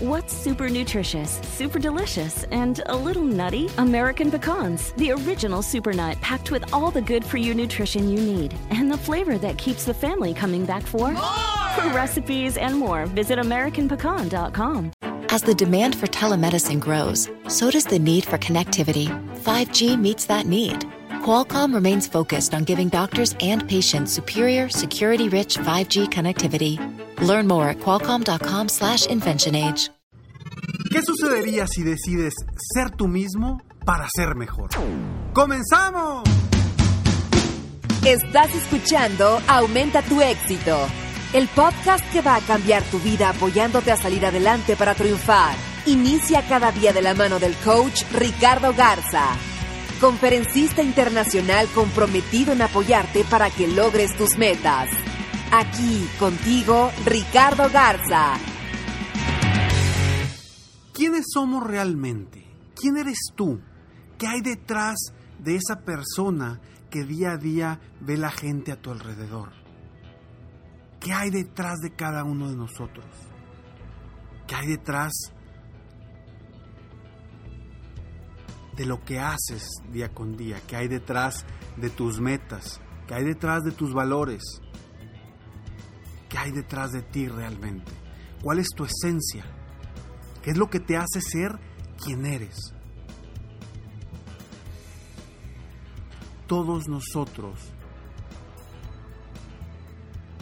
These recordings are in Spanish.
What's super nutritious, super delicious, and a little nutty? American pecans, the original super nut packed with all the good for you nutrition you need and the flavor that keeps the family coming back for more. For recipes and more, visit AmericanPecan.com. As the demand for telemedicine grows, so does the need for connectivity. 5G meets that need. Qualcomm remains focused on giving doctors and patients superior, security-rich 5G connectivity. Learn more at qualcomm.com/inventionage. ¿Qué sucedería si decides ser tú mismo para ser mejor? ¡Comenzamos! Estás escuchando Aumenta tu éxito, el podcast que va a cambiar tu vida apoyándote a salir adelante para triunfar. Inicia cada día de la mano del coach Ricardo Garza conferencista internacional comprometido en apoyarte para que logres tus metas. Aquí contigo, Ricardo Garza. ¿Quiénes somos realmente? ¿Quién eres tú? ¿Qué hay detrás de esa persona que día a día ve la gente a tu alrededor? ¿Qué hay detrás de cada uno de nosotros? ¿Qué hay detrás de lo que haces día con día, qué hay detrás de tus metas, qué hay detrás de tus valores, qué hay detrás de ti realmente, cuál es tu esencia, qué es lo que te hace ser quien eres. Todos nosotros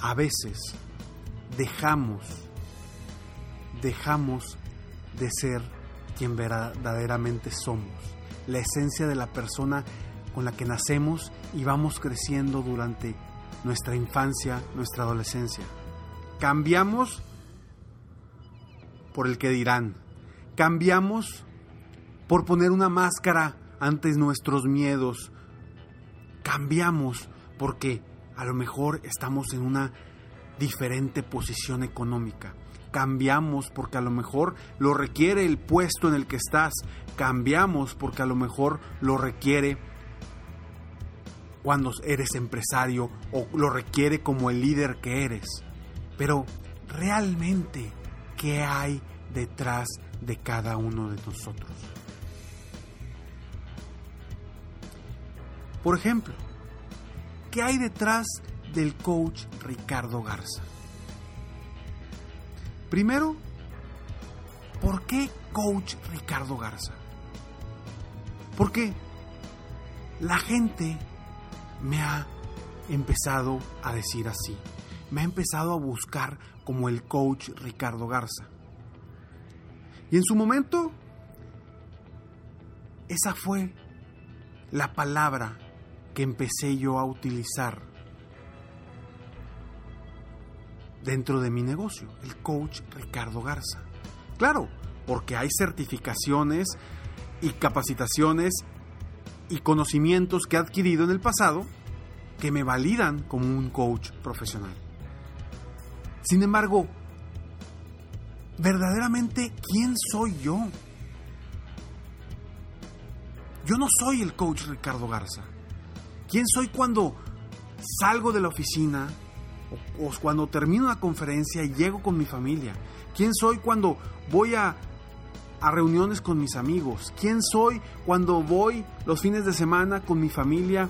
a veces dejamos, dejamos de ser quien verdaderamente somos. La esencia de la persona con la que nacemos y vamos creciendo durante nuestra infancia, nuestra adolescencia. Cambiamos por el que dirán. Cambiamos por poner una máscara ante nuestros miedos. Cambiamos porque a lo mejor estamos en una diferente posición económica cambiamos porque a lo mejor lo requiere el puesto en el que estás, cambiamos porque a lo mejor lo requiere cuando eres empresario o lo requiere como el líder que eres. Pero realmente, ¿qué hay detrás de cada uno de nosotros? Por ejemplo, ¿qué hay detrás del coach Ricardo Garza? Primero, ¿por qué coach Ricardo Garza? Porque la gente me ha empezado a decir así. Me ha empezado a buscar como el coach Ricardo Garza. Y en su momento, esa fue la palabra que empecé yo a utilizar dentro de mi negocio, el coach Ricardo Garza. Claro, porque hay certificaciones y capacitaciones y conocimientos que he adquirido en el pasado que me validan como un coach profesional. Sin embargo, verdaderamente, ¿quién soy yo? Yo no soy el coach Ricardo Garza. ¿Quién soy cuando salgo de la oficina o, cuando termino una conferencia y llego con mi familia? ¿Quién soy cuando voy a, a reuniones con mis amigos? ¿Quién soy cuando voy los fines de semana con mi familia,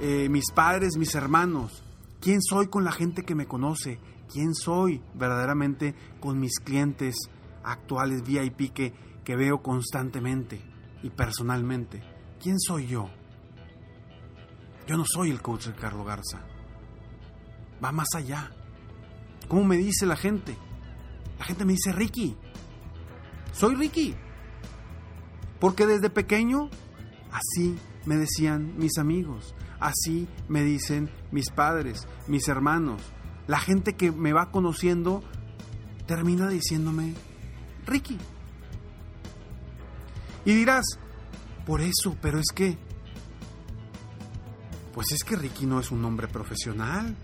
eh, mis padres, mis hermanos? ¿Quién soy con la gente que me conoce? ¿Quién soy verdaderamente con mis clientes actuales VIP que, que veo constantemente y personalmente? ¿Quién soy yo? Yo no soy el coach Ricardo Garza va más allá. ¿Cómo me dice la gente? La gente me dice Ricky. Soy Ricky. Porque desde pequeño así me decían mis amigos, así me dicen mis padres, mis hermanos. La gente que me va conociendo termina diciéndome Ricky. Y dirás, por eso, pero es que, pues es que Ricky no es un nombre profesional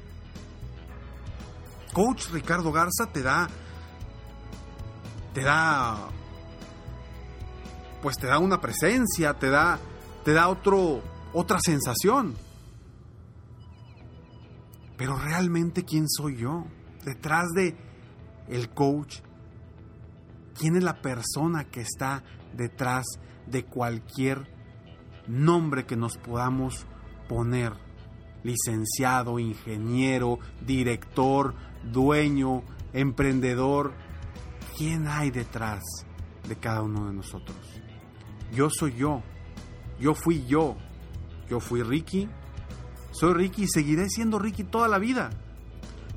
coach Ricardo Garza te da, te da, pues te da una presencia, te da, te da otro, otra sensación. Pero realmente quién soy yo detrás de el coach quién es la persona que está detrás de cualquier nombre que nos podamos poner. Licenciado, ingeniero, director, dueño, emprendedor. ¿Quién hay detrás de cada uno de nosotros? Yo soy yo. Yo fui yo. Yo fui Ricky. Soy Ricky y seguiré siendo Ricky toda la vida.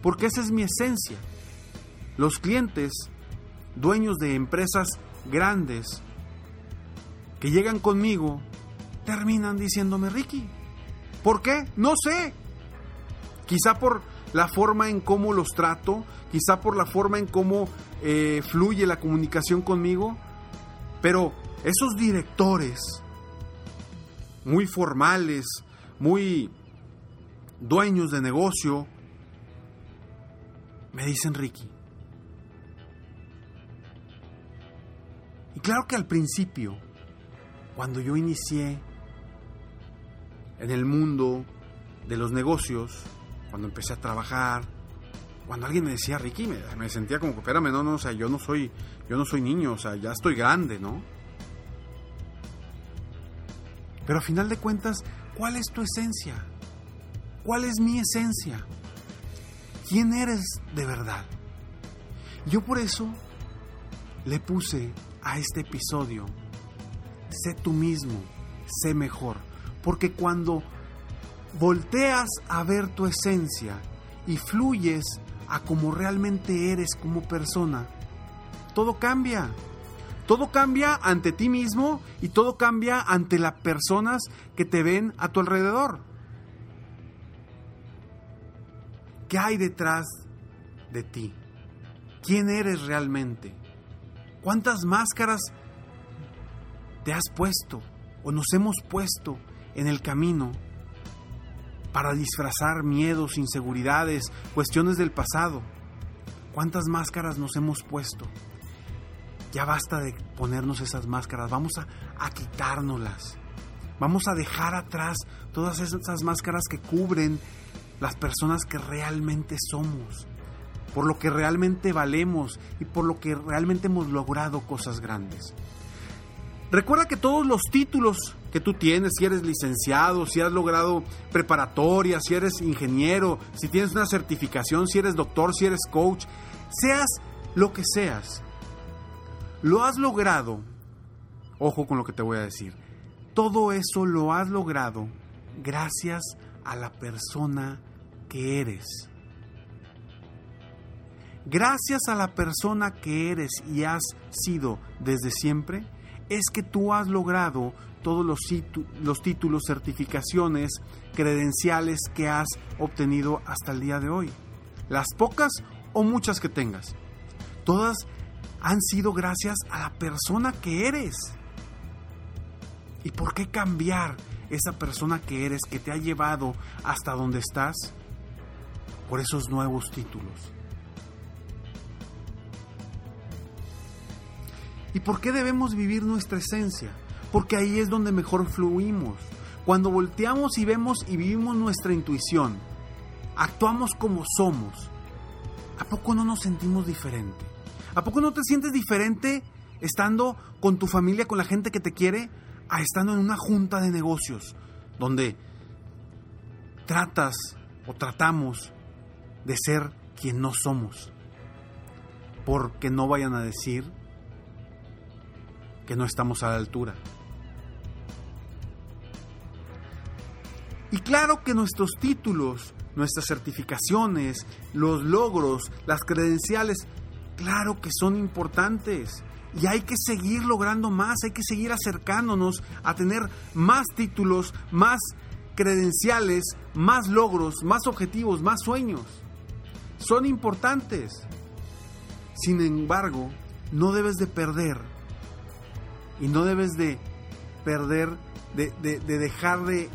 Porque esa es mi esencia. Los clientes, dueños de empresas grandes, que llegan conmigo, terminan diciéndome Ricky. ¿Por qué? No sé. Quizá por la forma en cómo los trato, quizá por la forma en cómo eh, fluye la comunicación conmigo, pero esos directores muy formales, muy dueños de negocio, me dicen Ricky. Y claro que al principio, cuando yo inicié en el mundo de los negocios, cuando empecé a trabajar, cuando alguien me decía Ricky, me, sentía como que, espérame, no, no, o sea, yo no soy, yo no soy niño, o sea, ya estoy grande, ¿no? Pero a final de cuentas, ¿cuál es tu esencia? ¿Cuál es mi esencia? ¿Quién eres de verdad? Yo por eso le puse a este episodio, sé tú mismo, sé mejor, porque cuando volteas a ver tu esencia y fluyes a como realmente eres como persona, todo cambia. Todo cambia ante ti mismo y todo cambia ante las personas que te ven a tu alrededor. ¿Qué hay detrás de ti? ¿Quién eres realmente? ¿Cuántas máscaras te has puesto o nos hemos puesto en el camino para disfrazar miedos, inseguridades, cuestiones del pasado. ¿Cuántas máscaras nos hemos puesto? Ya basta de ponernos esas máscaras, vamos a, a quitárnoslas. Vamos a dejar atrás todas esas máscaras que cubren las personas que realmente somos, por lo que realmente valemos y por lo que realmente hemos logrado cosas grandes. Recuerda que todos los títulos que tú tienes, si eres licenciado, si has logrado preparatoria, si eres ingeniero, si tienes una certificación, si eres doctor, si eres coach, seas lo que seas, lo has logrado, ojo con lo que te voy a decir, todo eso lo has logrado gracias a la persona que eres. Gracias a la persona que eres y has sido desde siempre, es que tú has logrado todos los, los títulos, certificaciones, credenciales que has obtenido hasta el día de hoy. Las pocas o muchas que tengas. Todas han sido gracias a la persona que eres. ¿Y por qué cambiar esa persona que eres que te ha llevado hasta donde estás por esos nuevos títulos? ¿Y por qué debemos vivir nuestra esencia? porque ahí es donde mejor fluimos. Cuando volteamos y vemos y vivimos nuestra intuición, actuamos como somos, ¿a poco no nos sentimos diferente? ¿A poco no te sientes diferente estando con tu familia, con la gente que te quiere, a estando en una junta de negocios donde tratas o tratamos de ser quien no somos? Porque no vayan a decir que no estamos a la altura. Y claro que nuestros títulos, nuestras certificaciones, los logros, las credenciales, claro que son importantes. Y hay que seguir logrando más, hay que seguir acercándonos a tener más títulos, más credenciales, más logros, más objetivos, más sueños. Son importantes. Sin embargo, no debes de perder y no debes de perder, de, de dejar de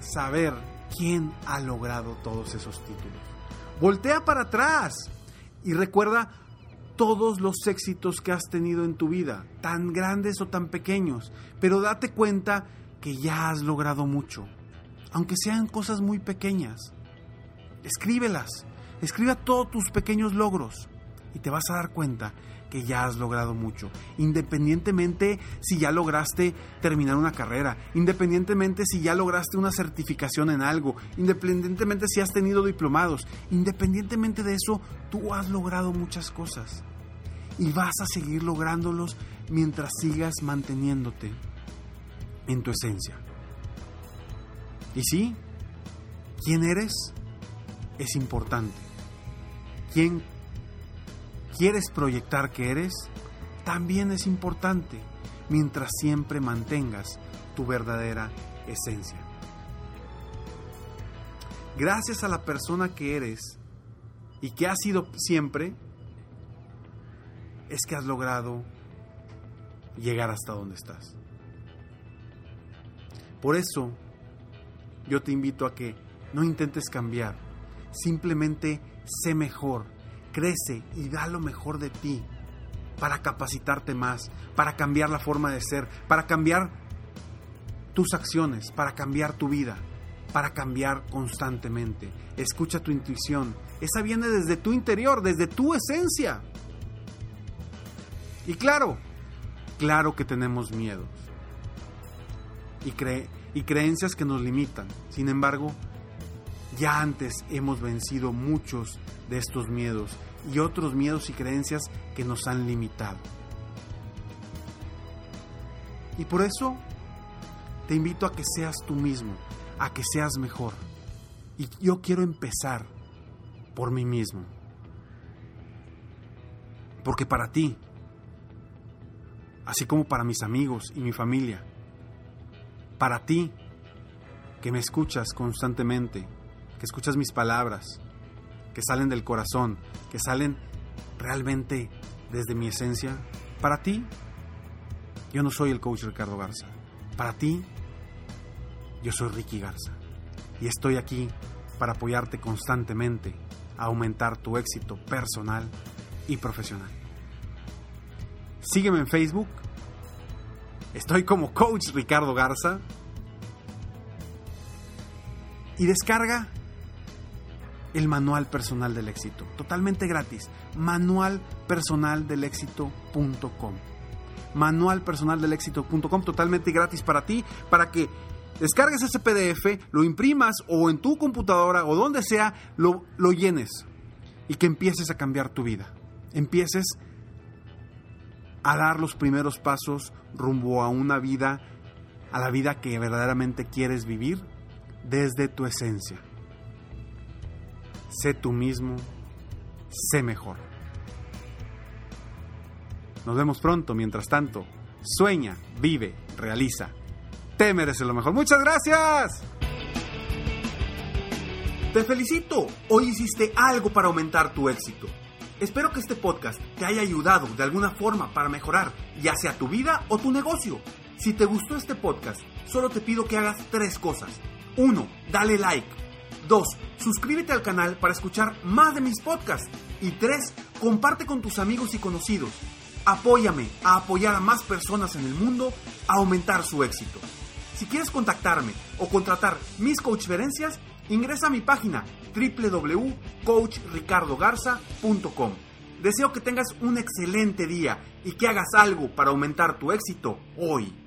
saber quién ha logrado todos esos títulos. Voltea para atrás y recuerda todos los éxitos que has tenido en tu vida, tan grandes o tan pequeños, pero date cuenta que ya has logrado mucho, aunque sean cosas muy pequeñas. Escríbelas, escribe todos tus pequeños logros y te vas a dar cuenta que ya has logrado mucho. Independientemente si ya lograste terminar una carrera, independientemente si ya lograste una certificación en algo, independientemente si has tenido diplomados, independientemente de eso, tú has logrado muchas cosas. Y vas a seguir lográndolos mientras sigas manteniéndote en tu esencia. Y sí, quién eres es importante. ¿Quién quieres proyectar que eres? También es importante, mientras siempre mantengas tu verdadera esencia. Gracias a la persona que eres y que has sido siempre, es que has logrado llegar hasta donde estás. Por eso, yo te invito a que no intentes cambiar, simplemente sé mejor, crece y da lo mejor de ti para capacitarte más, para cambiar la forma de ser, para cambiar tus acciones, para cambiar tu vida, para cambiar constantemente. Escucha tu intuición. Esa viene desde tu interior, desde tu esencia. Y claro, claro que tenemos miedos y, y creencias que nos limitan. Sin embargo, ya antes hemos vencido muchos de estos miedos y otros miedos y creencias que nos han limitado. Y por eso te invito a que seas tú mismo, a que seas mejor. Y yo quiero empezar por mí mismo. Porque para ti, así como para mis amigos y mi familia, para ti, que me escuchas constantemente, escuchas mis palabras, que salen del corazón, que salen realmente desde mi esencia, para ti, yo no soy el coach Ricardo Garza. Para ti, yo soy Ricky Garza. Y estoy aquí para apoyarte constantemente a aumentar tu éxito personal y profesional. Sígueme en Facebook. Estoy como Coach Ricardo Garza. Y descarga el manual personal del éxito, totalmente gratis. Manualpersonaldelexito.com. Manualpersonaldelexito.com, totalmente gratis para ti, para que descargues ese PDF, lo imprimas o en tu computadora o donde sea, lo, lo llenes y que empieces a cambiar tu vida. Empieces a dar los primeros pasos rumbo a una vida, a la vida que verdaderamente quieres vivir desde tu esencia. Sé tú mismo, sé mejor. Nos vemos pronto, mientras tanto, sueña, vive, realiza. Te mereces lo mejor. Muchas gracias. Te felicito. Hoy hiciste algo para aumentar tu éxito. Espero que este podcast te haya ayudado de alguna forma para mejorar ya sea tu vida o tu negocio. Si te gustó este podcast, solo te pido que hagas tres cosas. Uno, Dale like. 2. Suscríbete al canal para escuchar más de mis podcasts. Y 3. Comparte con tus amigos y conocidos. Apóyame a apoyar a más personas en el mundo a aumentar su éxito. Si quieres contactarme o contratar mis coachferencias, ingresa a mi página www.coachricardogarza.com. Deseo que tengas un excelente día y que hagas algo para aumentar tu éxito hoy.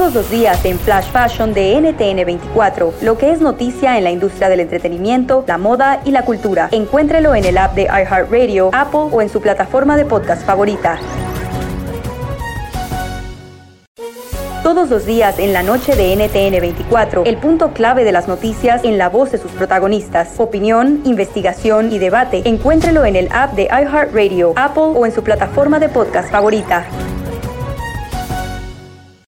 Todos los días en Flash Fashion de NTN 24, lo que es noticia en la industria del entretenimiento, la moda y la cultura. Encuéntrelo en el app de iHeartRadio, Apple o en su plataforma de podcast favorita. Todos los días en la noche de NTN 24, el punto clave de las noticias en la voz de sus protagonistas. Opinión, investigación y debate. Encuéntrelo en el app de iHeartRadio, Apple o en su plataforma de podcast favorita.